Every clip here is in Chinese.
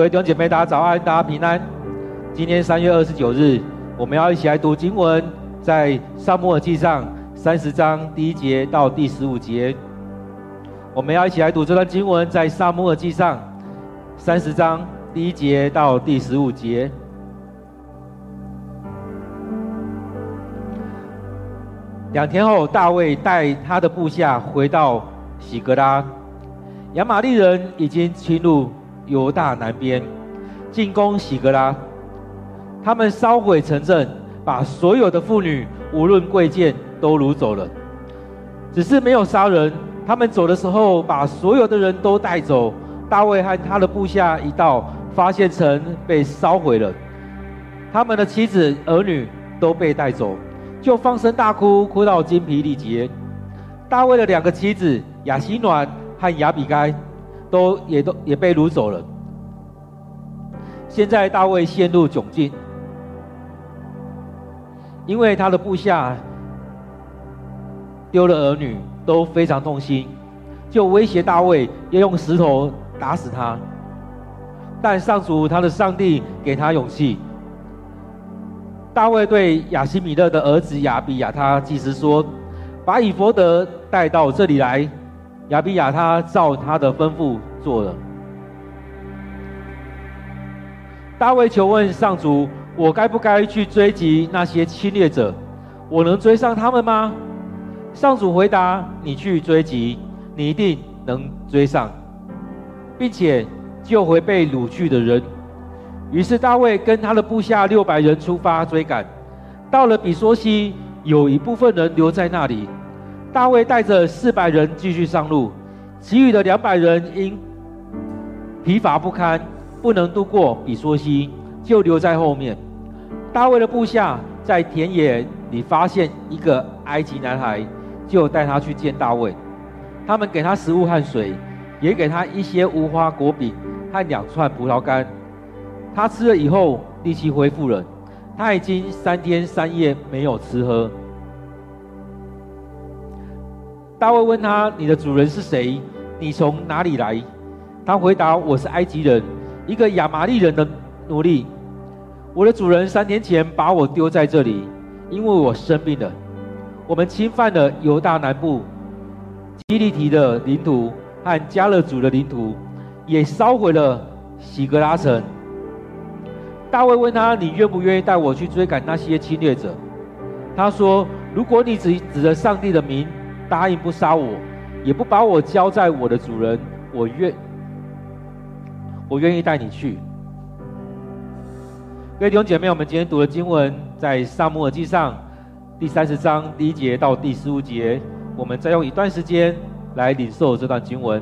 各位弟兄姐妹，大家早安，大家平安。今天三月二十九日，我们要一起来读经文，在撒母耳记上三十章第一节到第十五节。我们要一起来读这段经文，在撒母耳记上三十章第一节到第十五节。两天后，大卫带他的部下回到喜格拉，亚玛力人已经侵入。犹大南边进攻喜格拉，他们烧毁城镇，把所有的妇女无论贵贱都掳走了，只是没有杀人。他们走的时候，把所有的人都带走。大卫和他的部下一到，发现城被烧毁了，他们的妻子儿女都被带走，就放声大哭，哭到精疲力竭。大卫的两个妻子亚希暖和亚比该。都也都也被掳走了。现在大卫陷入窘境，因为他的部下丢了儿女，都非常痛心，就威胁大卫要用石头打死他。但上主他的上帝给他勇气。大卫对亚西米勒的儿子亚比亚他祭司说：“把以弗得带到这里来。”亚比亚他照他的吩咐做了。大卫求问上主：“我该不该去追击那些侵略者？我能追上他们吗？”上主回答：“你去追击，你一定能追上，并且救回被掳去的人。”于是大卫跟他的部下六百人出发追赶，到了比梭西，有一部分人留在那里。大卫带着四百人继续上路，其余的两百人因疲乏不堪，不能渡过比梭西，就留在后面。大卫的部下在田野里发现一个埃及男孩，就带他去见大卫。他们给他食物和水，也给他一些无花果饼和两串葡萄干。他吃了以后，力气恢复了。他已经三天三夜没有吃喝。大卫问他：“你的主人是谁？你从哪里来？”他回答：“我是埃及人，一个亚玛利人的奴隶。我的主人三天前把我丢在这里，因为我生病了。我们侵犯了犹大南部基利提的领土和迦勒族的领土，也烧毁了喜格拉城。”大卫问他：“你愿不愿意带我去追赶那些侵略者？”他说：“如果你指指着上帝的名。”答应不杀我，也不把我交在我的主人，我愿，我愿意带你去。各位弟兄姐妹，我们今天读的经文在撒母耳记上第三十章第一节到第十五节，我们再用一段时间来领受这段经文。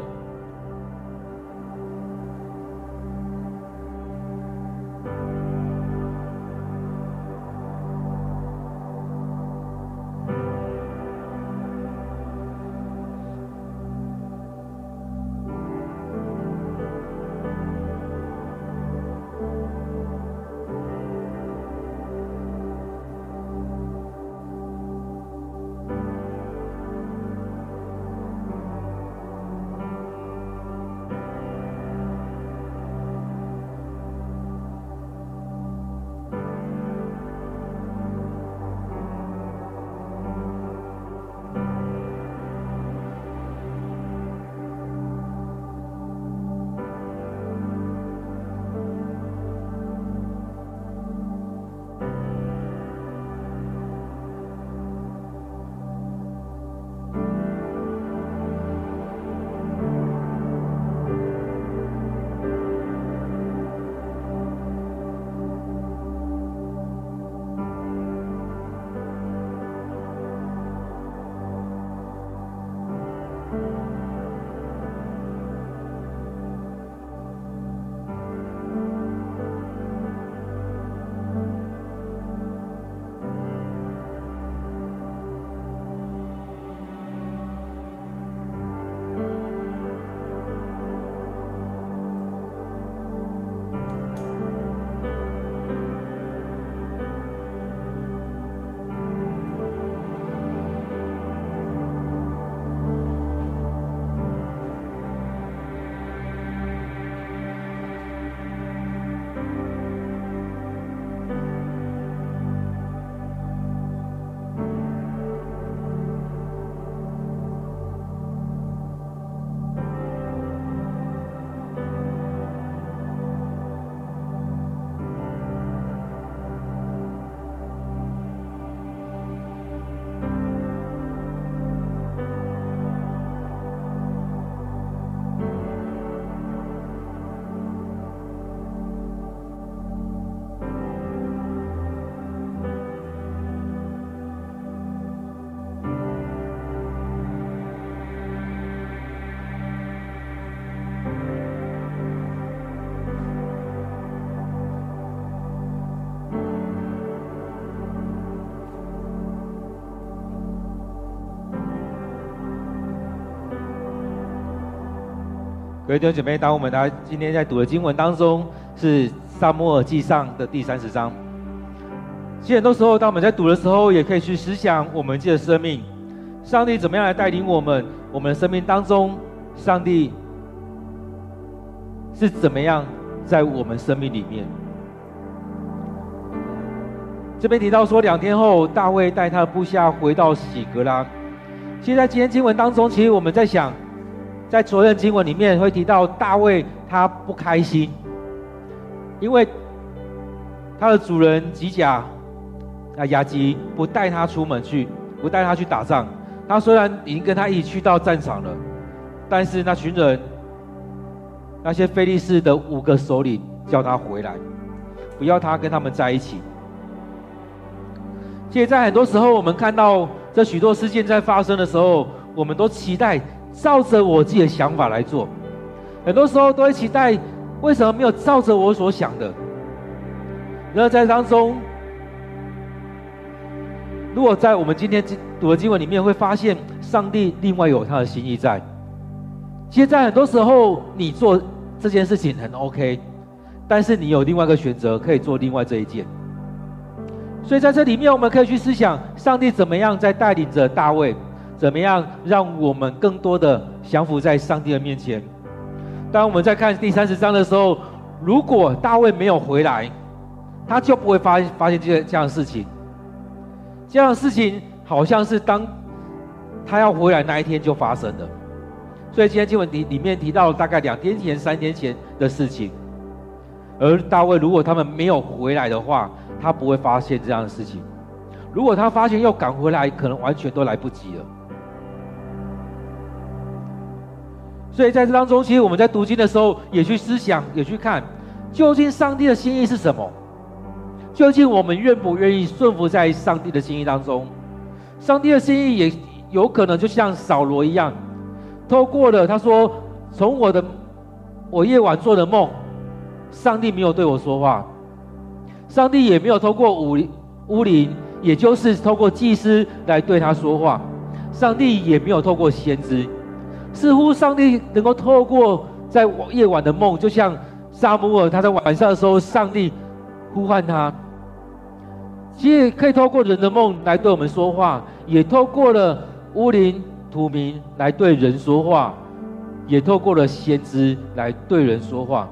各位弟兄姐妹，当我们来今天在读的经文当中，是撒母耳记上的第三十章。其实很多时候，当我们在读的时候，也可以去思想我们自己的生命，上帝怎么样来带领我们？我们的生命当中，上帝是怎么样在我们生命里面？这边提到说，两天后，大卫带他的部下回到喜格拉。其实，在今天经文当中，其实我们在想。在昨天经文里面会提到大卫他不开心，因为他的主人吉甲啊亚吉不带他出门去，不带他去打仗。他虽然已经跟他一起去到战场了，但是那群人那些非利士的五个首领叫他回来，不要他跟他们在一起。其实，在很多时候，我们看到这许多事件在发生的时候，我们都期待。照着我自己的想法来做，很多时候都会期待，为什么没有照着我所想的？然后在当中，如果在我们今天读的经文里面，会发现上帝另外有他的心意在。其实，在很多时候，你做这件事情很 OK，但是你有另外一个选择，可以做另外这一件。所以在这里面，我们可以去思想，上帝怎么样在带领着大卫。怎么样让我们更多的降服在上帝的面前？当我们在看第三十章的时候，如果大卫没有回来，他就不会发发现这这样的事情。这样的事情好像是当他要回来那一天就发生的。所以今天经文里里面提到了大概两天前、三天前的事情。而大卫如果他们没有回来的话，他不会发现这样的事情。如果他发现又赶回来，可能完全都来不及了。所以在这当中，其实我们在读经的时候，也去思想，也去看，究竟上帝的心意是什么？究竟我们愿不愿意顺服在上帝的心意当中？上帝的心意也有可能就像扫罗一样，透过了他说：“从我的我夜晚做的梦，上帝没有对我说话，上帝也没有透过乌乌灵，也就是透过祭司来对他说话，上帝也没有透过先知。”似乎上帝能够透过在夜晚的梦，就像撒母耳他在晚上的时候，上帝呼唤他。其实可以透过人的梦来对我们说话，也透过了乌灵土明来对人说话，也透过了先知来对人说话。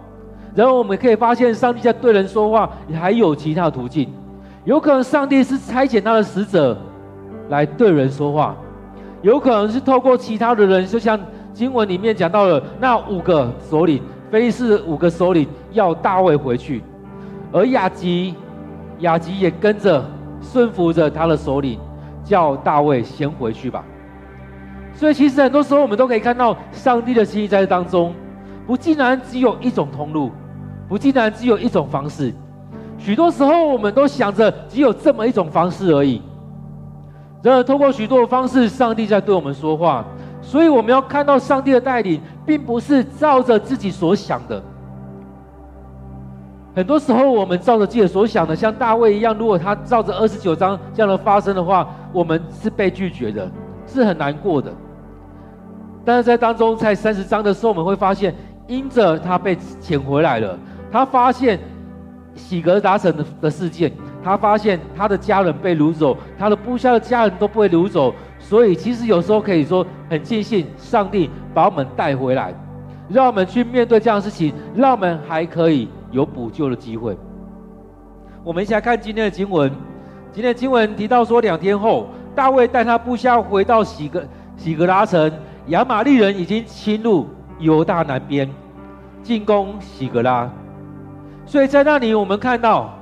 然后我们可以发现，上帝在对人说话，还有其他途径。有可能上帝是差遣他的使者来对人说话，有可能是透过其他的人，就像。经文里面讲到了那五个首领，非利士五个首领要大卫回去，而亚吉，亚吉也跟着顺服着他的首领，叫大卫先回去吧。所以其实很多时候我们都可以看到上帝的心意在这当中，不竟然只有一种通路，不竟然只有一种方式。许多时候我们都想着只有这么一种方式而已，然而透过许多的方式，上帝在对我们说话。所以我们要看到上帝的带领，并不是照着自己所想的。很多时候，我们照着自己所想的，像大卫一样，如果他照着二十九章这样的发生的话，我们是被拒绝的，是很难过的。但是在当中，在三十章的时候，我们会发现，因着他被捡回来了，他发现喜格达成的的事件，他发现他的家人被掳走，他的部下的家人都被掳走。所以，其实有时候可以说很庆幸，上帝把我们带回来，让我们去面对这样的事情，让我们还可以有补救的机会。我们一起来看今天的经文。今天的经文提到说，两天后，大卫带他部下回到喜格喜格拉城，亚玛力人已经侵入犹大南边，进攻喜格拉。所以在那里，我们看到。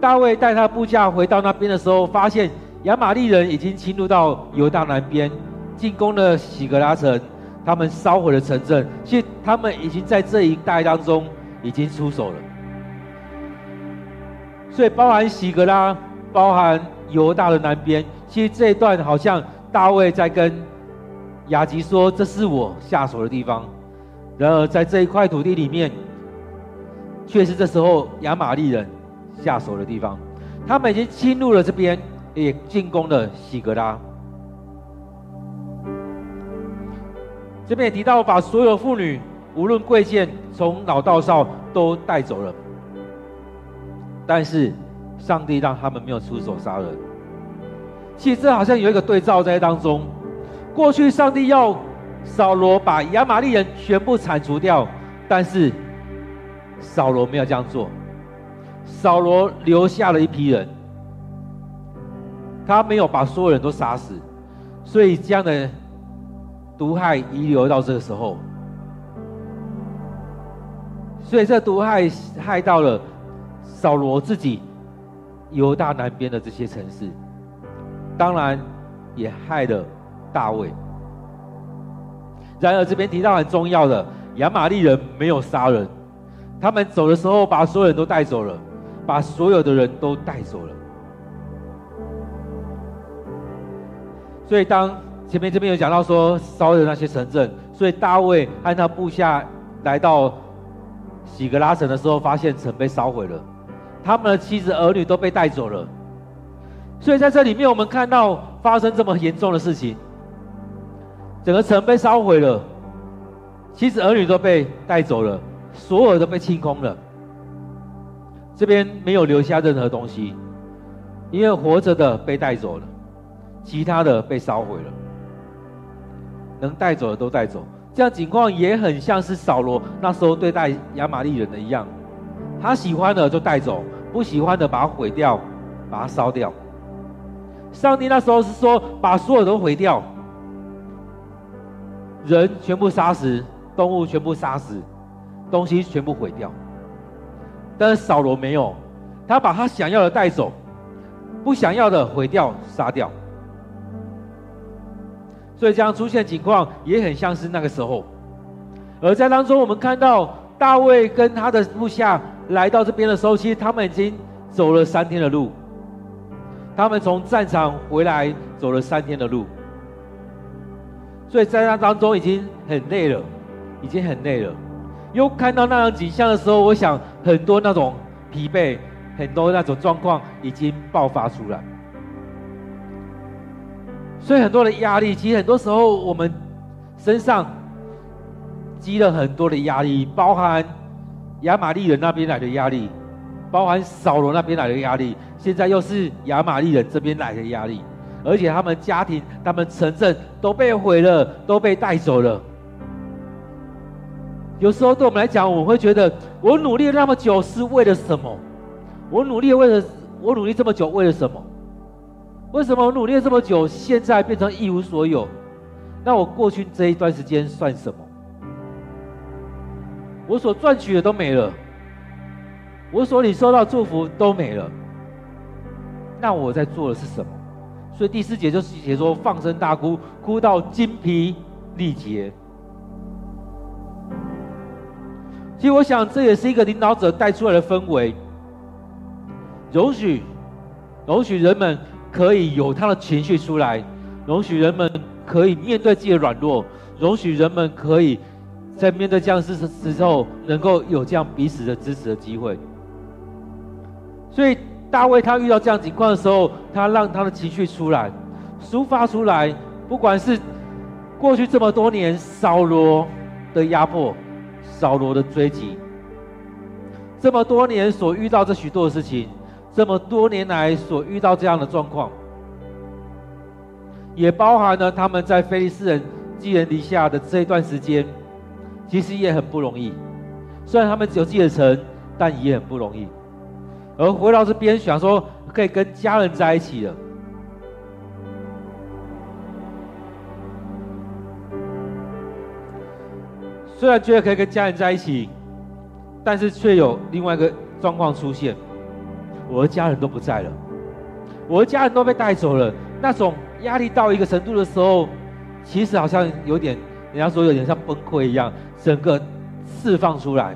大卫带他部下回到那边的时候，发现亚玛力人已经侵入到犹大南边，进攻了喜格拉城，他们烧毁了城镇。其实他们已经在这一带当中已经出手了。所以包含喜格拉，包含犹大的南边，其实这一段好像大卫在跟雅吉说：“这是我下手的地方。”然而在这一块土地里面，却是这时候亚玛力人。下手的地方，他们已经侵入了这边，也进攻了喜格拉。这边也提到，把所有妇女，无论贵贱，从老到少都带走了。但是，上帝让他们没有出手杀人。其实这好像有一个对照在当中。过去上帝要扫罗把亚玛力人全部铲除掉，但是扫罗没有这样做。扫罗留下了一批人，他没有把所有人都杀死，所以这样的毒害遗留到这个时候，所以这毒害害到了扫罗自己犹大南边的这些城市，当然也害了大卫。然而这边提到很重要的，亚玛力人没有杀人，他们走的时候把所有人都带走了。把所有的人都带走了，所以当前面这边有讲到说烧的那些城镇，所以大卫和他部下来到喜格拉城的时候，发现城被烧毁了，他们的妻子儿女都被带走了，所以在这里面我们看到发生这么严重的事情，整个城被烧毁了，妻子儿女都被带走了，所有都被清空了。这边没有留下任何东西，因为活着的被带走了，其他的被烧毁了，能带走的都带走。这样情况也很像是扫罗那时候对待亚玛力人的一样，他喜欢的就带走，不喜欢的把它毁掉，把它烧掉。上帝那时候是说把所有都毁掉，人全部杀死，动物全部杀死，东西全部毁掉。但是扫罗没有，他把他想要的带走，不想要的毁掉、杀掉。所以这样出现情况也很像是那个时候。而在当中，我们看到大卫跟他的部下来到这边的时候，其实他们已经走了三天的路。他们从战场回来，走了三天的路。所以在那当中已经很累了，已经很累了。又看到那样景象的时候，我想很多那种疲惫，很多那种状况已经爆发出来。所以很多的压力，其实很多时候我们身上积了很多的压力，包含亚玛力人那边来的压力，包含扫罗那边来的压力，现在又是亚玛力人这边来的压力，而且他们家庭、他们城镇都被毁了，都被带走了。有时候对我们来讲，我会觉得我努力了那么久是为了什么？我努力为了我努力这么久为了什么？为什么我努力了这么久，现在变成一无所有？那我过去这一段时间算什么？我所赚取的都没了，我所领受到祝福都没了。那我在做的是什么？所以第四节就是写说放声大哭，哭到筋疲力竭。其实我想，这也是一个领导者带出来的氛围，容许，容许人们可以有他的情绪出来，容许人们可以面对自己的软弱，容许人们可以在面对这样事的时候，能够有这样彼此的支持的机会。所以大卫他遇到这样情况的时候，他让他的情绪出来，抒发出来，不管是过去这么多年扫罗的压迫。扫罗的追击，这么多年所遇到这许多的事情，这么多年来所遇到这样的状况，也包含了他们在非利士人寄人篱下的这一段时间，其实也很不容易。虽然他们只有自己的城，但也很不容易。而回到这边，想说可以跟家人在一起了。虽然觉得可以跟家人在一起，但是却有另外一个状况出现，我的家人都不在了，我的家人都被带走了。那种压力到一个程度的时候，其实好像有点，人家说有点像崩溃一样，整个释放出来，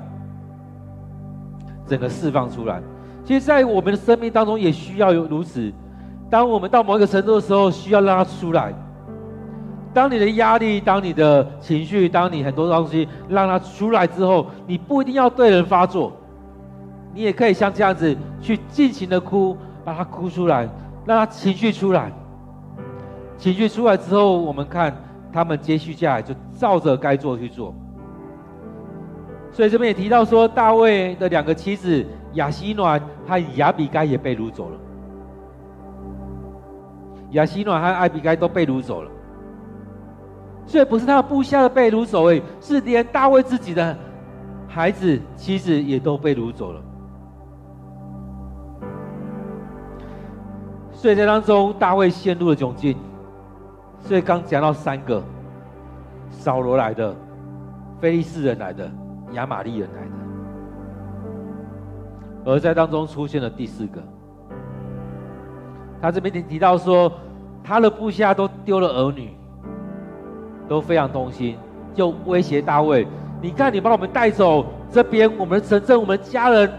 整个释放出来。其实，在我们的生命当中，也需要有如此。当我们到某一个程度的时候，需要让它出来。当你的压力，当你的情绪，当你很多东西让它出来之后，你不一定要对人发作，你也可以像这样子去尽情的哭，把它哭出来，让它情绪出来。情绪出来之后，我们看他们接续下来就照着该做去做。所以这边也提到说，大卫的两个妻子亚希暖和亚比该也被掳走了。亚希暖和亚比该都被掳走了。所以不是他的部下的被掳走，诶，是连大卫自己的孩子、妻子也都被掳走了。所以在当中，大卫陷入了窘境。所以刚讲到三个：扫罗来的、非利士人来的、亚玛利人来的。而在当中出现了第四个，他这边提到说，他的部下都丢了儿女。都非常痛心，就威胁大卫：“你看，你把我们带走，这边我们的城镇，我们家人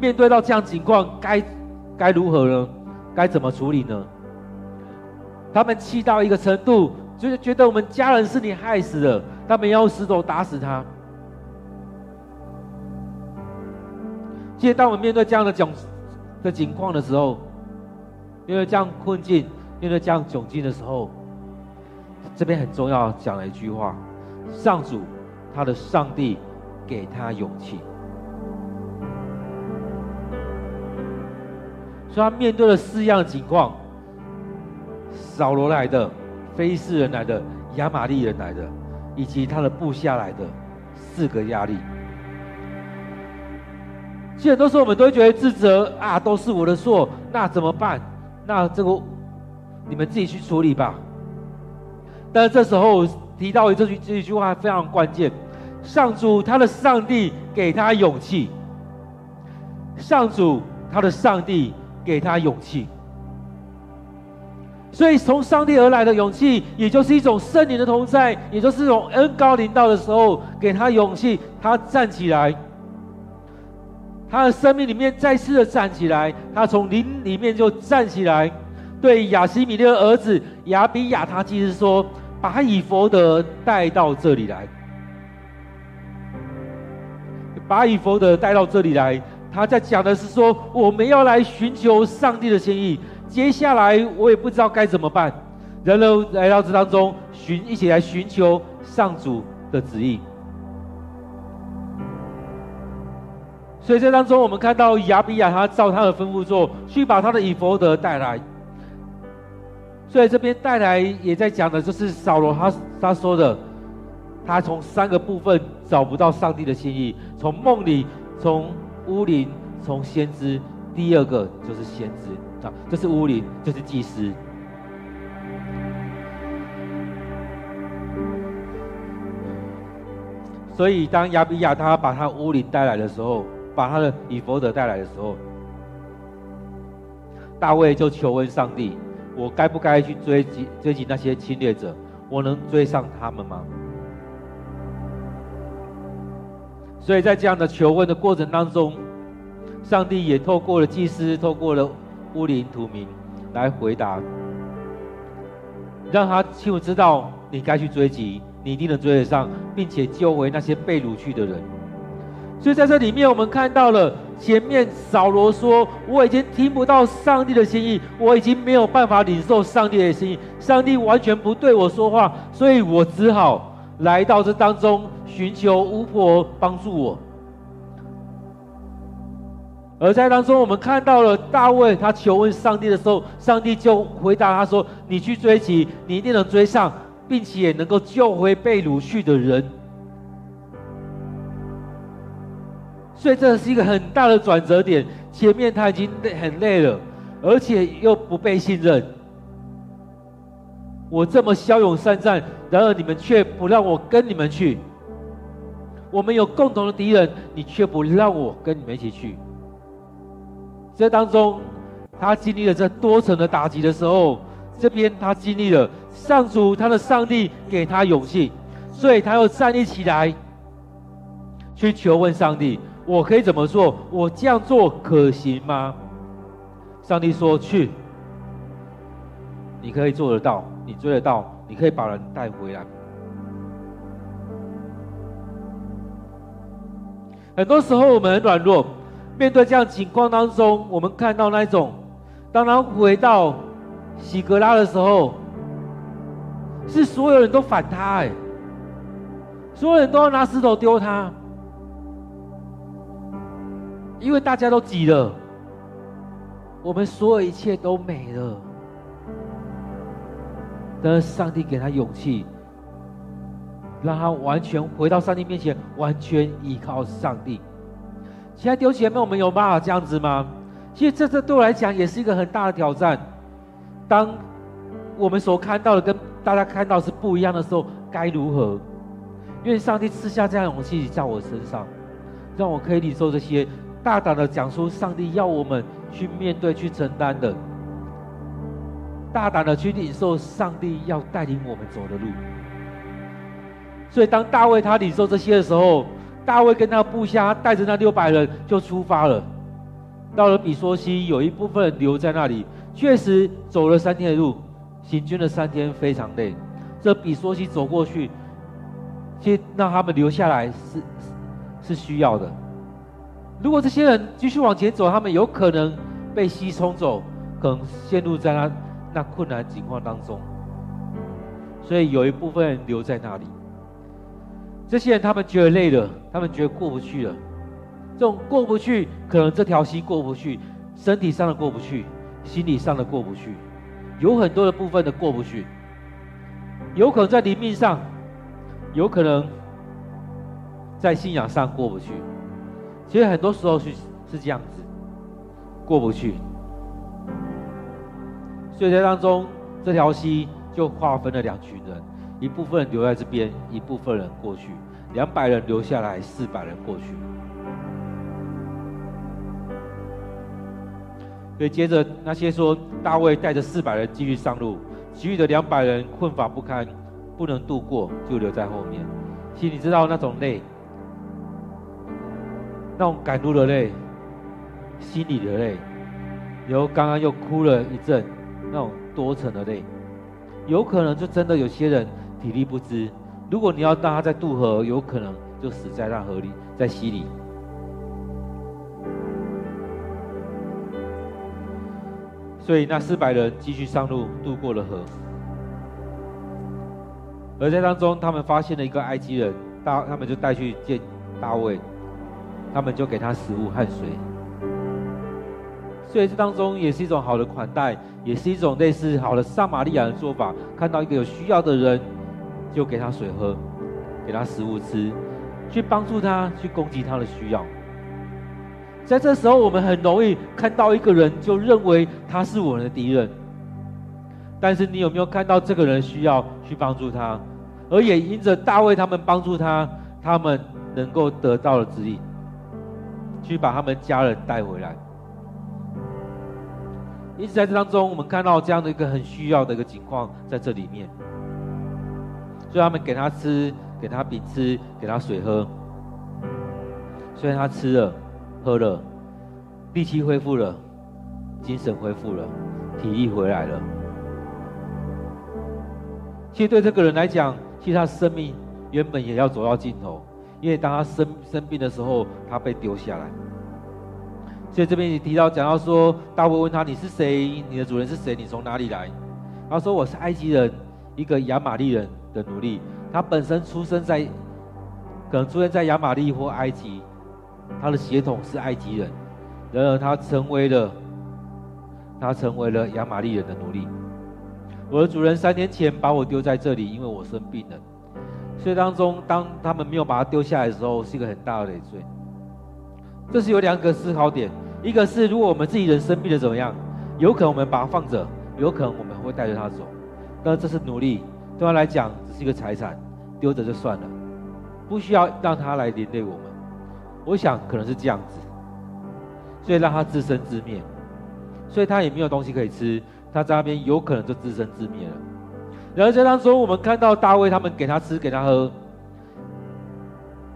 面对到这样情况，该该如何呢？该怎么处理呢？”他们气到一个程度，就是觉得我们家人是你害死的，他们要用石头打死他。其实，当我们面对这样的窘的情况的时候，面对这样困境，面对这样窘境的时候，这边很重要，讲了一句话：上主，他的上帝给他勇气。所以他面对了四样情况：扫罗来的、非利士人来的、亚玛力人来的，以及他的部下来的四个压力。其实很多时候我们都会觉得自责啊，都是我的错，那怎么办？那这个你们自己去处理吧。但是这时候提到这句这一句话非常关键，上主他的上帝给他勇气，上主他的上帝给他勇气，所以从上帝而来的勇气，也就是一种圣灵的同在，也就是一种恩高临到的时候，给他勇气，他站起来，他的生命里面再次的站起来，他从灵里面就站起来，对亚西米勒的儿子亚比亚他祭司说。把以弗得带到这里来，把以弗得带到这里来。他在讲的是说，我们要来寻求上帝的心意。接下来我也不知道该怎么办，人都来到这当中寻，一起来寻求上主的旨意。所以这当中，我们看到亚比亚他照他的吩咐做，去把他的以弗得带来。所以这边带来也在讲的，就是扫罗他他说的，他从三个部分找不到上帝的心意：从梦里，从乌灵，从先知。第二个就是先知啊，这是乌灵，这是祭司。所以当亚比亚他把他乌灵带来的时候，把他的以弗得带来的时候，大卫就求问上帝。我该不该去追击追击那些侵略者？我能追上他们吗？所以在这样的求问的过程当中，上帝也透过了祭司，透过了乌灵土民来回答，让他清楚知道你该去追击，你一定能追得上，并且救回那些被掳去的人。所以在这里面，我们看到了前面扫罗说：“我已经听不到上帝的心意，我已经没有办法领受上帝的心意，上帝完全不对我说话，所以我只好来到这当中寻求巫婆帮助我。”而在当中，我们看到了大卫他求问上帝的时候，上帝就回答他说：“你去追击，你一定能追上，并且能够救回被掳去的人。”所以这是一个很大的转折点。前面他已经累很累了，而且又不被信任。我这么骁勇善战，然而你们却不让我跟你们去。我们有共同的敌人，你却不让我跟你们一起去。这当中，他经历了这多层的打击的时候，这边他经历了上主他的上帝给他勇气，所以他又站立起来，去求问上帝。我可以怎么做？我这样做可行吗？上帝说：“去，你可以做得到，你追得到，你可以把人带回来。”很多时候我们很软弱，面对这样情况当中，我们看到那种，当他回到喜格拉的时候，是所有人都反他，哎，所有人都要拿石头丢他，因为大家都挤了，我们所有一切都没了。但是上帝给他勇气，让他完全回到上帝面前，完全依靠上帝。现在丢姐妹，我们有办法这样子吗？其实这这对我来讲也是一个很大的挑战。当我们所看到的跟大家看到是不一样的时候，该如何？愿上帝赐下这样勇气在我身上，让我可以领受这些，大胆的讲出上帝要我们去面对、去承担的。大胆的去领受上帝要带领我们走的路。所以，当大卫他领受这些的时候，大卫跟他部下带着那六百人就出发了。到了比梭西，有一部分人留在那里，确实走了三天的路，行军了三天，非常累。这比梭西走过去，先让他们留下来是是需要的。如果这些人继续往前走，他们有可能被溪冲走，可能陷入在那。那困难情况当中，所以有一部分人留在那里。这些人他们觉得累了，他们觉得过不去了。这种过不去，可能这条溪过不去，身体上的过不去，心理上的过不去，有很多的部分的过不去。有可能在灵命上，有可能在信仰上过不去。其实很多时候是是这样子，过不去。所以在当中，这条溪就划分了两群人，一部分人留在这边，一部分人过去，两百人留下来，四百人过去。所以接着那些说大卫带着四百人继续上路，其余的两百人困乏不堪，不能度过，就留在后面。其实你知道那种累，那种赶路的泪，心里的泪，然后刚刚又哭了一阵。那种多层的泪，有可能就真的有些人体力不支。如果你要让他在渡河，有可能就死在那河里，在溪里。所以那四百人继续上路，渡过了河。而在当中，他们发现了一个埃及人，大他们就带去见大卫，他们就给他食物和水。所以这当中也是一种好的款待，也是一种类似好的撒玛利亚的做法。看到一个有需要的人，就给他水喝，给他食物吃，去帮助他，去供给他的需要。在这时候，我们很容易看到一个人，就认为他是我们的敌人。但是你有没有看到这个人需要去帮助他，而也因着大卫他们帮助他，他们能够得到了指引，去把他们家人带回来。因此，在这当中，我们看到这样的一个很需要的一个情况在这里面，所以他们给他吃，给他饼吃，给他水喝。虽然他吃了、喝了，力气恢复了，精神恢复了，体力回来了。其实对这个人来讲，其实他生命原本也要走到尽头，因为当他生生病的时候，他被丢下来。所以这边也提到讲到说，大卫问他，你是谁？你的主人是谁？你从哪里来？他说我是埃及人，一个亚玛力人的奴隶。他本身出生在，可能出生在亚玛力或埃及，他的血统是埃及人。然而他成为了，他成为了亚玛力人的奴隶。我的主人三年前把我丢在这里，因为我生病了。所以当中，当他们没有把他丢下来的时候，是一个很大的累赘。这是有两个思考点。一个是，如果我们自己人生病了怎么样？有可能我们把它放着，有可能我们会带着它走。但这是努力，对他来讲只是一个财产，丢着就算了，不需要让他来连累我们。我想可能是这样子，所以让他自生自灭，所以他也没有东西可以吃，他在那边有可能就自生自灭了。然后在当中，我们看到大卫他们给他吃，给他喝，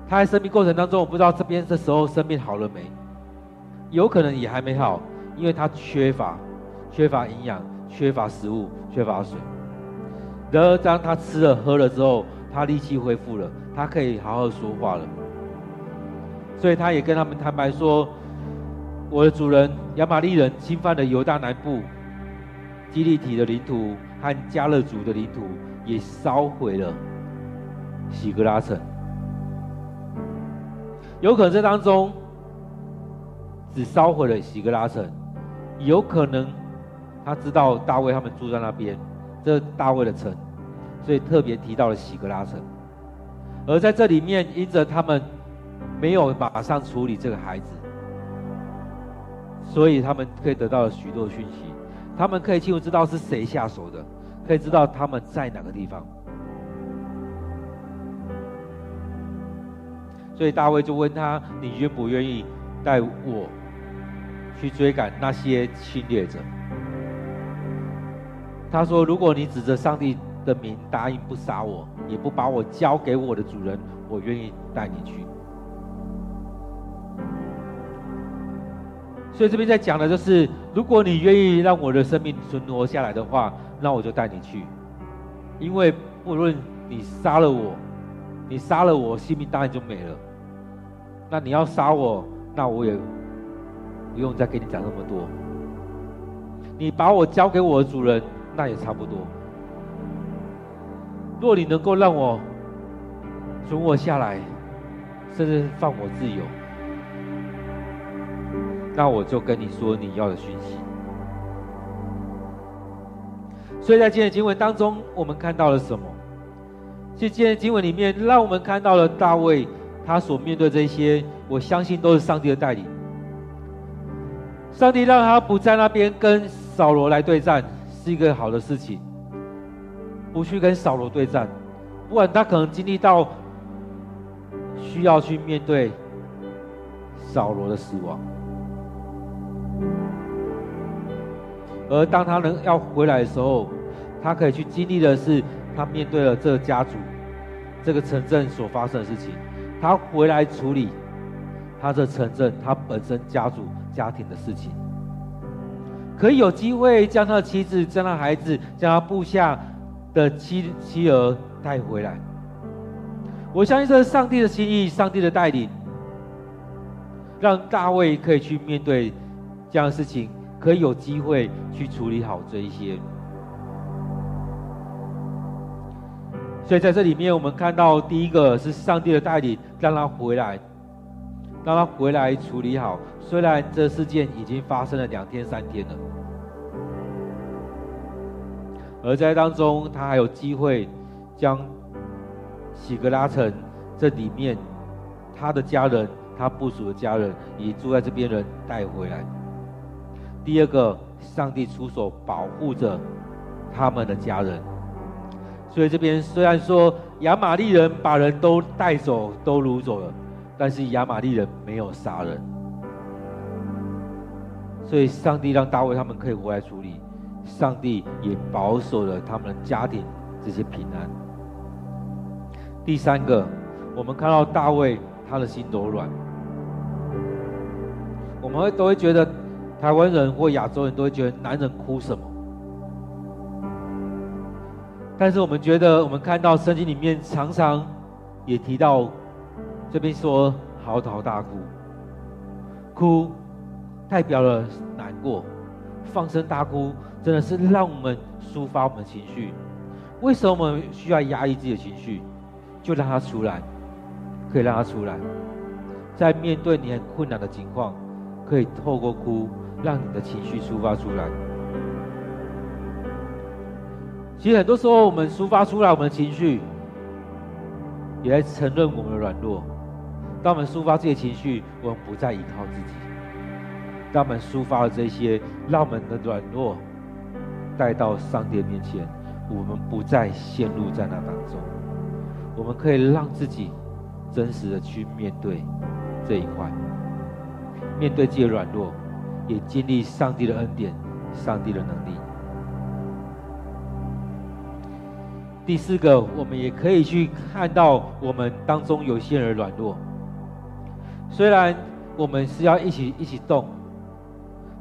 他在生病过程当中，我不知道这边这时候生病好了没。有可能也还没好，因为他缺乏、缺乏营养、缺乏食物、缺乏水。然而，当他吃了喝了之后，他力气恢复了，他可以好好说话了。所以，他也跟他们坦白说：“我的主人亚玛力人侵犯了犹大南部、基利提的领土和迦勒族的领土，也烧毁了喜格拉城。有可能这当中只烧毁了喜格拉城，有可能他知道大卫他们住在那边，这大卫的城，所以特别提到了喜格拉城。而在这里面，因着他们没有马上处理这个孩子，所以他们可以得到了许多讯息，他们可以清楚知道是谁下手的，可以知道他们在哪个地方。所以大卫就问他：“你愿不愿意带我去追赶那些侵略者？”他说：“如果你指着上帝的名答应不杀我，也不把我交给我的主人，我愿意带你去。”所以这边在讲的就是：如果你愿意让我的生命存活下来的话，那我就带你去。因为不论你杀了我，你杀了我，性命当然就没了。那你要杀我，那我也不用再跟你讲那么多。你把我交给我的主人，那也差不多。若你能够让我存活下来，甚至放我自由，那我就跟你说你要的讯息。所以在今天的经文当中，我们看到了什么？其实今天经文里面，让我们看到了大卫。他所面对这些，我相信都是上帝的带领。上帝让他不在那边跟扫罗来对战，是一个好的事情。不去跟扫罗对战，不管他可能经历到需要去面对扫罗的死亡，而当他能要回来的时候，他可以去经历的是他面对了这个家族、这个城镇所发生的事情。他回来处理他的城镇、他本身家族家庭的事情，可以有机会将他的妻子、将他孩子、将他部下的妻妻儿带回来。我相信这是上帝的心意，上帝的带领，让大卫可以去面对这样的事情，可以有机会去处理好这一些。所以在这里面，我们看到第一个是上帝的带领，让他回来，让他回来处理好。虽然这事件已经发生了两天三天了，而在当中，他还有机会将喜格拉城这里面他的家人、他部署的家人以及住在这边人带回来。第二个，上帝出手保护着他们的家人。所以这边虽然说亚玛力人把人都带走、都掳走了，但是亚玛力人没有杀人。所以上帝让大卫他们可以回来处理，上帝也保守了他们的家庭这些平安。第三个，我们看到大卫他的心柔软，我们会都会觉得台湾人或亚洲人都会觉得男人哭什么？但是我们觉得，我们看到圣经里面常常也提到，这边说嚎啕大哭，哭代表了难过，放声大哭真的是让我们抒发我们情绪。为什么我们需要压抑自己的情绪？就让它出来，可以让它出来，在面对你很困难的情况，可以透过哭，让你的情绪抒发出来。其实很多时候，我们抒发出来我们的情绪，也在承认我们的软弱。当我们抒发这些情绪，我们不再依靠自己。当我们抒发了这些，让我们的软弱带到上帝面前，我们不再陷入在那当中。我们可以让自己真实的去面对这一块，面对自己的软弱，也经历上帝的恩典、上帝的能力。第四个，我们也可以去看到我们当中有些人软弱。虽然我们是要一起一起动，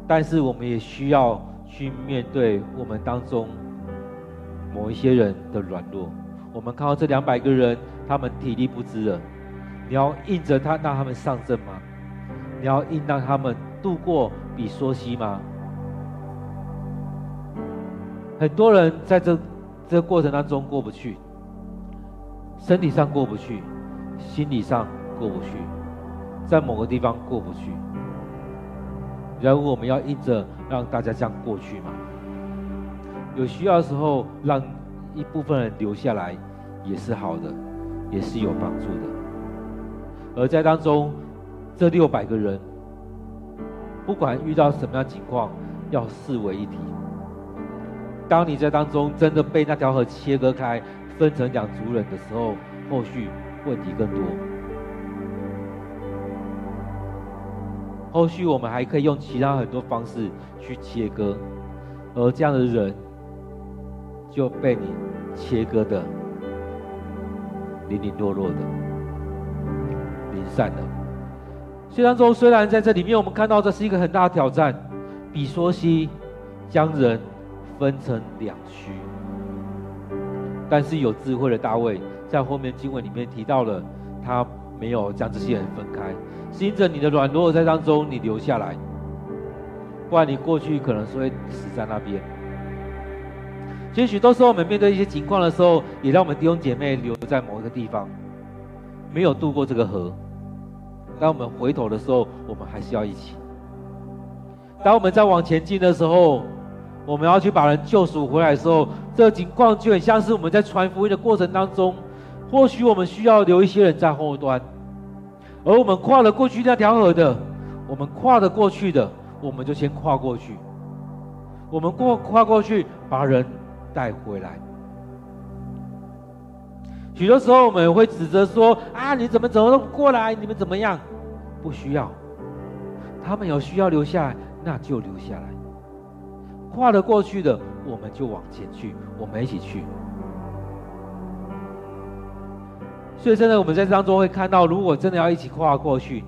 但是我们也需要去面对我们当中某一些人的软弱。我们看到这两百个人，他们体力不支了，你要硬着他让他们上阵吗？你要硬让他们度过比梭西吗？很多人在这。这过程当中过不去，身体上过不去，心理上过不去，在某个地方过不去。然后我们要硬着让大家这样过去嘛？有需要的时候，让一部分人留下来，也是好的，也是有帮助的。而在当中，这六百个人，不管遇到什么样情况，要视为一体。当你在当中真的被那条河切割开，分成两组人的时候，后续问题更多。后续我们还可以用其他很多方式去切割，而这样的人就被你切割的零零落落的零散了。所以当中虽然在这里面我们看到这是一个很大的挑战，比梭西将人分成两区，但是有智慧的大卫在后面经文里面提到了，他没有将这些人分开。因着你的软弱在当中，你留下来，不然你过去可能是会死在那边。其实许多时候我们面对一些情况的时候，也让我们弟兄姐妹留在某一个地方，没有渡过这个河。当我们回头的时候，我们还是要一起。当我们在往前进的时候，我们要去把人救赎回来的时候，这情况就很像是我们在传福音的过程当中，或许我们需要留一些人在后端。而我们跨了过去那条河的，我们跨得过去的，我们就先跨过去。我们过跨过去，把人带回来。许多时候我们会指责说：“啊，你怎么怎么都不过来？你们怎么样？”不需要，他们有需要留下来，那就留下来。跨得过去的，我们就往前去，我们一起去。所以，真的，我们在当中会看到，如果真的要一起跨过去，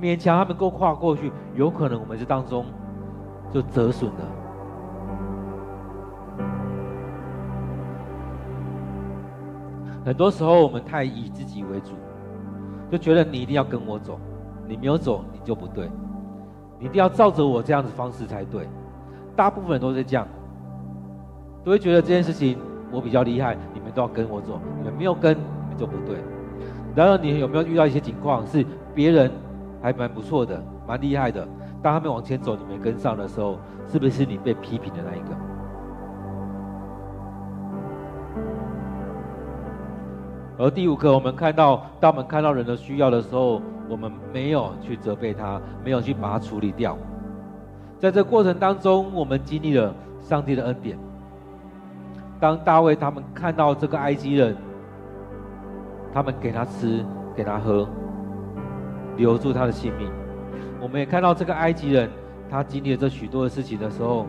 勉强他们够跨过去，有可能我们在当中就折损了。很多时候，我们太以自己为主，就觉得你一定要跟我走，你没有走，你就不对，你一定要照着我这样子方式才对。大部分人都是这样，都会觉得这件事情我比较厉害，你们都要跟我走，你们没有跟你们。就不对。然而，你有没有遇到一些情况，是别人还蛮不错的、蛮厉害的，当他们往前走，你没跟上的时候，是不是你被批评的那一个？而第五个，我们看到，当我们看到人的需要的时候，我们没有去责备他，没有去把他处理掉。在这过程当中，我们经历了上帝的恩典。当大卫他们看到这个埃及人，他们给他吃，给他喝，留住他的性命。我们也看到这个埃及人，他经历了这许多的事情的时候，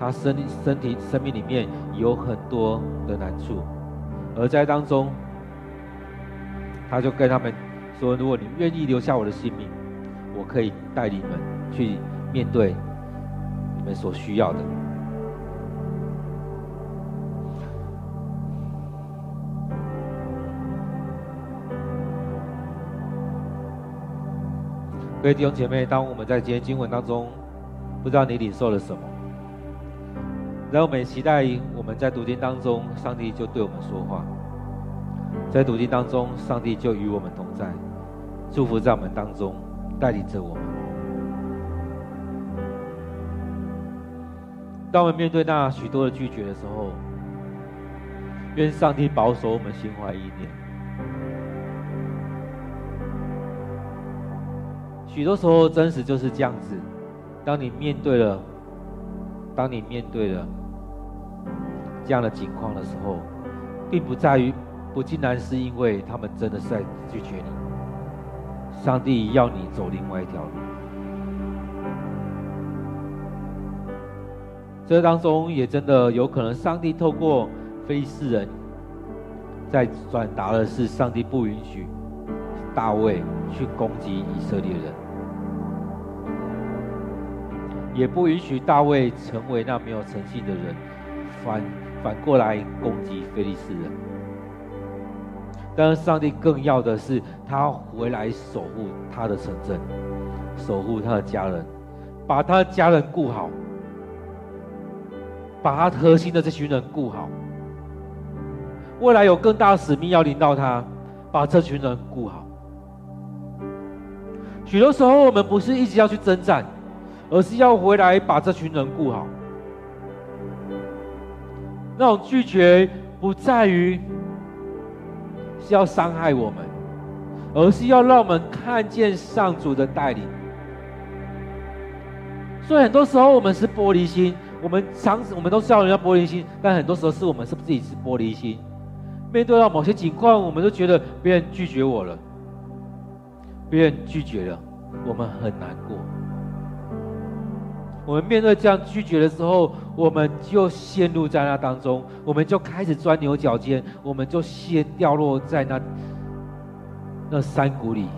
他身身体生命里面有很多的难处，而在当中，他就跟他们说：“如果你愿意留下我的性命，我可以带你们去面对你们所需要的。”各位弟兄姐妹，当我们在今天经文当中，不知道你领受了什么，然后我们期待我们在读经当中，上帝就对我们说话，在读经当中，上帝就与我们同在，祝福在我们当中，带领着我们。当我们面对那许多的拒绝的时候，愿上帝保守我们心怀意念。许多时候，真实就是这样子。当你面对了，当你面对了这样的情况的时候，并不在于，不竟然是因为他们真的是在拒绝你。上帝要你走另外一条路。这当中也真的有可能，上帝透过非利士人，在转达的是上帝不允许大卫去攻击以色列人。也不允许大卫成为那没有诚信的人，反反过来攻击非利士人。但是上帝更要的是他回来守护他的城镇，守护他的家人，把他的家人顾好，把他核心的这群人顾好。未来有更大的使命要领导他，把这群人顾好。许多时候，我们不是一直要去征战，而是要回来把这群人顾好。那种拒绝不在于是要伤害我们，而是要让我们看见上主的带领。所以很多时候我们是玻璃心，我们常我们都知道人家玻璃心，但很多时候是我们是不是自己是玻璃心。面对到某些情况，我们都觉得别人拒绝我了，别人拒绝了，我们很难过。我们面对这样拒绝的时候，我们就陷入在那当中，我们就开始钻牛角尖，我们就陷掉落在那那山谷里，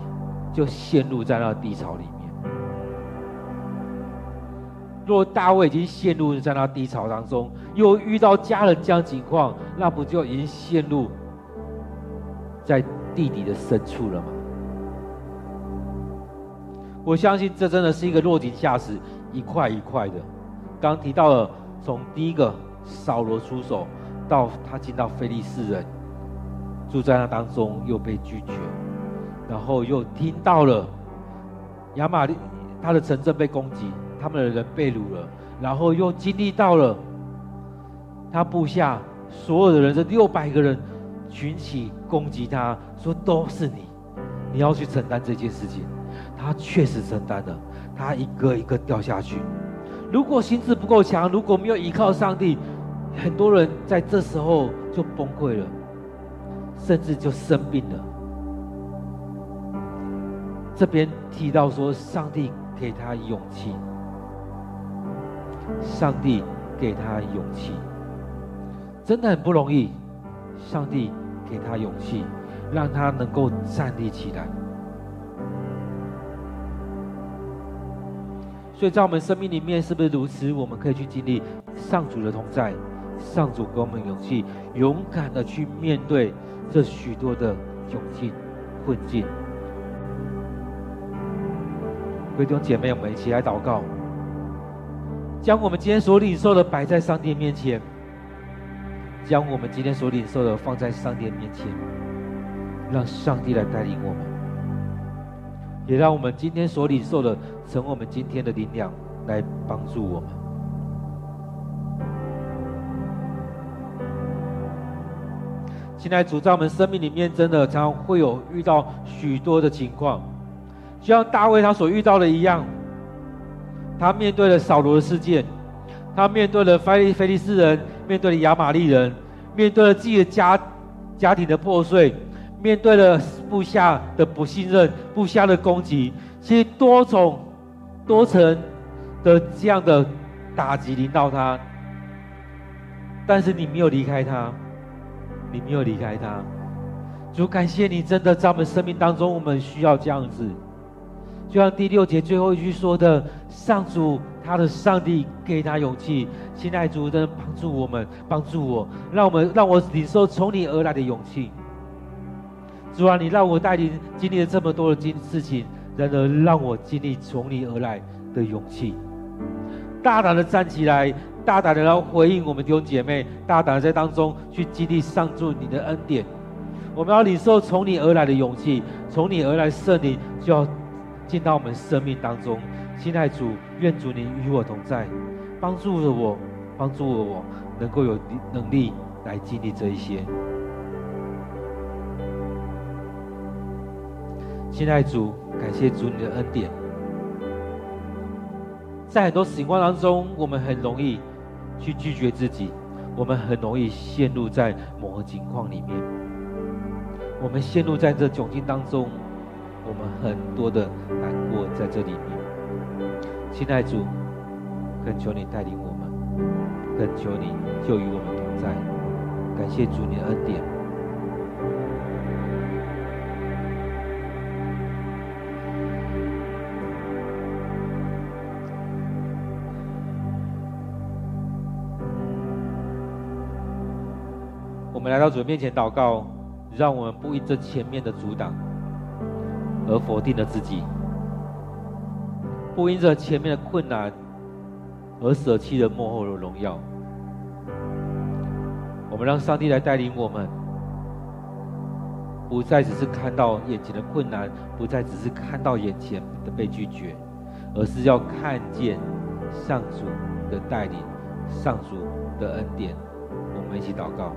就陷入在那低潮里面。若大卫已经陷入在那低潮当中，又遇到家人这样情况，那不就已经陷入在地底的深处了吗？我相信这真的是一个落井下石。一块一块的，刚提到了从第一个扫罗出手，到他进到非利士人住在那当中又被拒绝，然后又听到了亚玛力他的城镇被攻击，他们的人被掳了，然后又经历到了他部下所有的人这六百个人群起攻击他，说都是你，你要去承担这件事情，他确实承担了。他一个一个掉下去。如果心智不够强，如果没有依靠上帝，很多人在这时候就崩溃了，甚至就生病了。这边提到说，上帝给他勇气，上帝给他勇气，真的很不容易。上帝给他勇气，让他能够站立起来。所以在我们生命里面，是不是如此？我们可以去经历上主的同在，上主给我们勇气，勇敢的去面对这许多的窘境、困境。各位弟兄姐妹，我们一起来祷告，将我们今天所领受的摆在上帝面前，将我们今天所领受的放在上帝面前，让上帝来带领我们。也让我们今天所领受的，成为我们今天的力量，来帮助我们。现在主，在我们生命里面，真的常常会有遇到许多的情况，就像大卫他所遇到的一样，他面对了扫罗的事件，他面对了非利非利士人，面对了亚玛力人，面对了自己的家家庭的破碎。面对了部下的不信任、部下的攻击，其实多种、多层的这样的打击临到他，但是你没有离开他，你没有离开他。主感谢你，真的在我们生命当中，我们需要这样子。就像第六节最后一句说的：“上主，他的上帝给他勇气。”亲爱主的帮助我们，帮助我，让我们让我领受从你而来的勇气。主啊，你让我带领经历了这么多的经事情，然而让我经历从你而来的勇气，大胆的站起来，大胆的来回应我们弟兄姐妹，大胆的在当中去经历上主你的恩典。我们要领受从你而来的勇气，从你而来圣灵就要进到我们生命当中。亲爱主，愿主你与我同在，帮助了我，帮助了我，能够有能力来经历这一些。亲爱主，感谢主你的恩典。在很多情况当中，我们很容易去拒绝自己，我们很容易陷入在某个情况里面。我们陷入在这窘境当中，我们很多的难过在这里面。亲爱主，恳求你带领我们，恳求你就与我们同在。感谢主你的恩典。我们来到主面前祷告，让我们不因这前面的阻挡而否定了自己，不因这前面的困难而舍弃了幕后的荣耀。我们让上帝来带领我们，不再只是看到眼前的困难，不再只是看到眼前的被拒绝，而是要看见上主的带领，上主的恩典。我们一起祷告。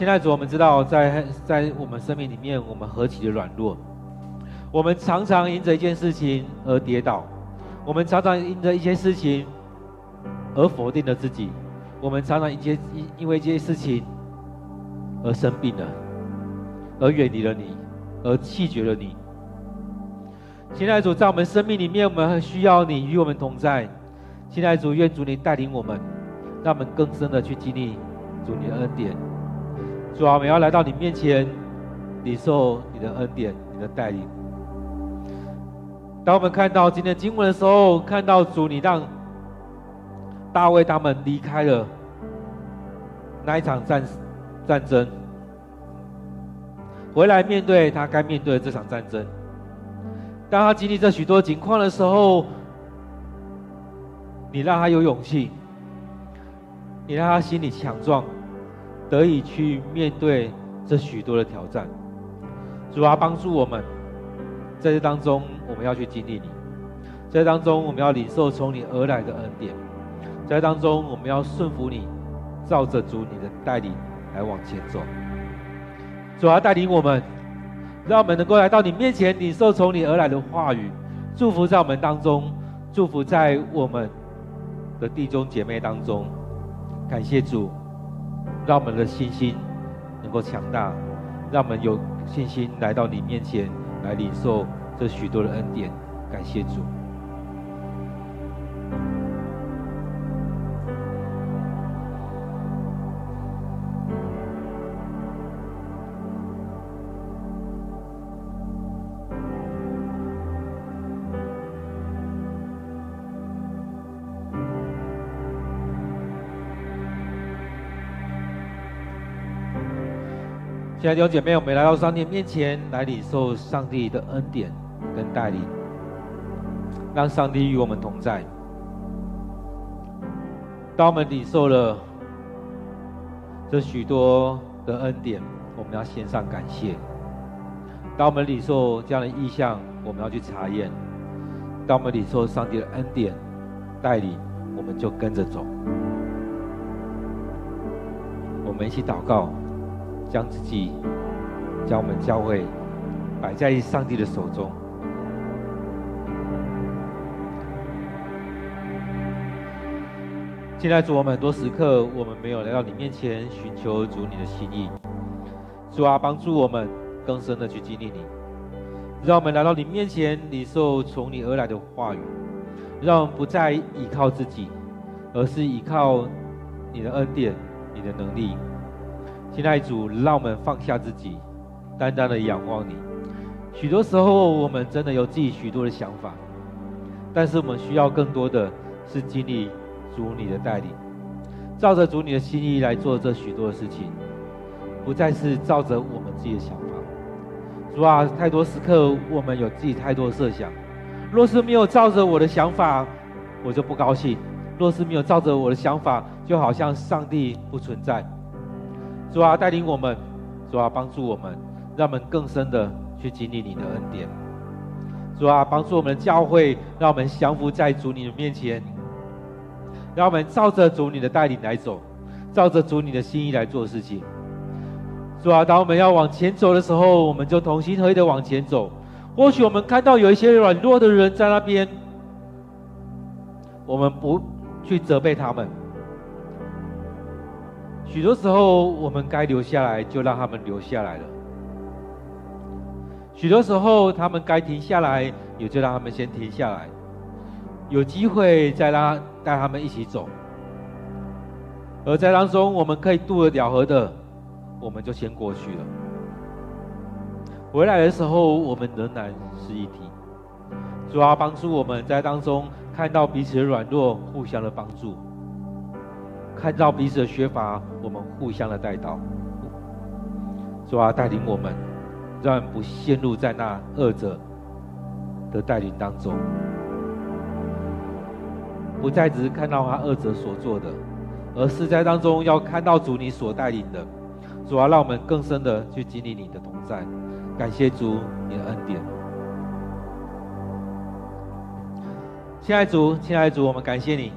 现在主，我们知道在在我们生命里面，我们何其的软弱，我们常常因着一件事情而跌倒。我们常常因着一些事情而否定了自己，我们常常因因因为这些事情而生病了，而远离了你，而弃绝了你。亲爱的主，在我们生命里面，我们需要你与我们同在。亲爱的主，愿主你带领我们，让我们更深的去经历主你的恩典。主啊，我们要来到你面前，领受你的恩典，你的带领。当我们看到今天经文的时候，看到主你让大卫他们离开了那一场战战争，回来面对他该面对的这场战争。当他经历这许多情况的时候，你让他有勇气，你让他心里强壮，得以去面对这许多的挑战。主啊，帮助我们。在这当中，我们要去经历你；在当中，我们要领受从你而来的恩典；在当中，我们要顺服你，照着主你的带领来往前走。主啊，带领我们，让我们能够来到你面前，领受从你而来的话语，祝福在我们当中，祝福在我们的弟兄姐妹当中。感谢主，让我们的信心能够强大，让我们有信心来到你面前。来领受这许多的恩典，感谢主。亲爱的弟兄姐妹，我们来到上帝面前，来领受上帝的恩典跟带领，让上帝与我们同在。当我们领受了这许多的恩典，我们要献上感谢。当我们领受这样的意象，我们要去查验。当我们领受上帝的恩典带领，我们就跟着走。我们一起祷告。将自己，将我们教会摆在上帝的手中。现在主，我们很多时刻，我们没有来到你面前寻求主你的心意。主啊，帮助我们更深的去经历你，让我们来到你面前，领受从你而来的话语，让我们不再依靠自己，而是依靠你的恩典、你的能力。亲爱的主，让我们放下自己，单单的仰望你。许多时候，我们真的有自己许多的想法，但是我们需要更多的是经历主你的带领，照着主你的心意来做这许多的事情，不再是照着我们自己的想法。主啊，太多时刻我们有自己太多的设想，若是没有照着我的想法，我就不高兴；若是没有照着我的想法，就好像上帝不存在。主啊，带领我们，主啊，帮助我们，让我们更深的去经历你的恩典。主啊，帮助我们的教会，让我们降服在主你的面前，让我们照着主你的带领来走，照着主你的心意来做事情。主啊，当我们要往前走的时候，我们就同心合意的往前走。或许我们看到有一些软弱的人在那边，我们不去责备他们。许多时候，我们该留下来，就让他们留下来了；许多时候，他们该停下来，也就让他们先停下来。有机会再拉带他们一起走，而在当中我们可以渡得了河的，我们就先过去了。回来的时候，我们仍然是一体。主要帮助我们在当中看到彼此的软弱，互相的帮助。看到彼此的缺乏，我们互相的带到，主啊，带领我们，让我们不陷入在那恶者的带领当中。不再只是看到他二者所做的，而是在当中要看到主你所带领的。主啊，让我们更深的去经历你的同在。感谢主你的恩典。亲爱主，亲爱主，我们感谢你。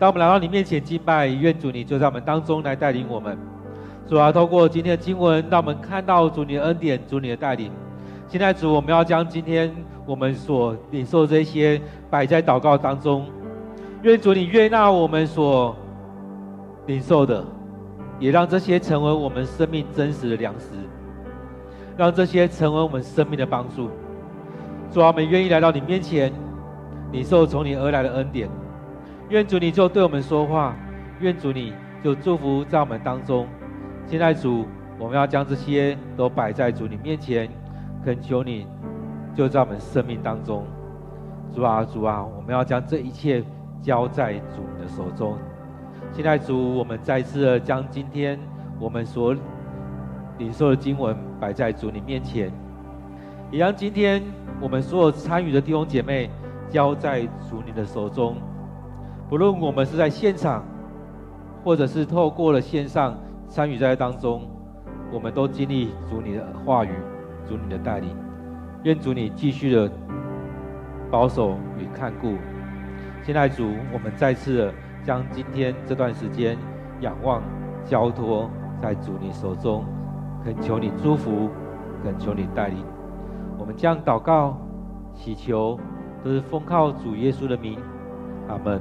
当我们来到你面前敬拜，愿主你就在我们当中来带领我们。主啊，透过今天的经文，让我们看到主你的恩典，主你的带领。现在主，我们要将今天我们所领受这些摆在祷告当中，愿主你悦纳我们所领受的，也让这些成为我们生命真实的粮食，让这些成为我们生命的帮助。主啊，我们愿意来到你面前，领受从你而来的恩典。愿主你就对我们说话，愿主你就祝福在我们当中。现在主，我们要将这些都摆在主你面前，恳求你就在我们生命当中。主啊，主啊，我们要将这一切交在主你的手中。现在主，我们再次的将今天我们所领受的经文摆在主你面前，也让今天我们所有参与的弟兄姐妹交在主你的手中。不论我们是在现场，或者是透过了线上。参与在当中，我们都经历主你的话语，主你的带领。愿主你继续的保守与看顾。现在主，我们再次的将今天这段时间仰望交托在主你手中，恳求你祝福，恳求你带领。我们将祷告、祈求，都是奉靠主耶稣的名。阿门。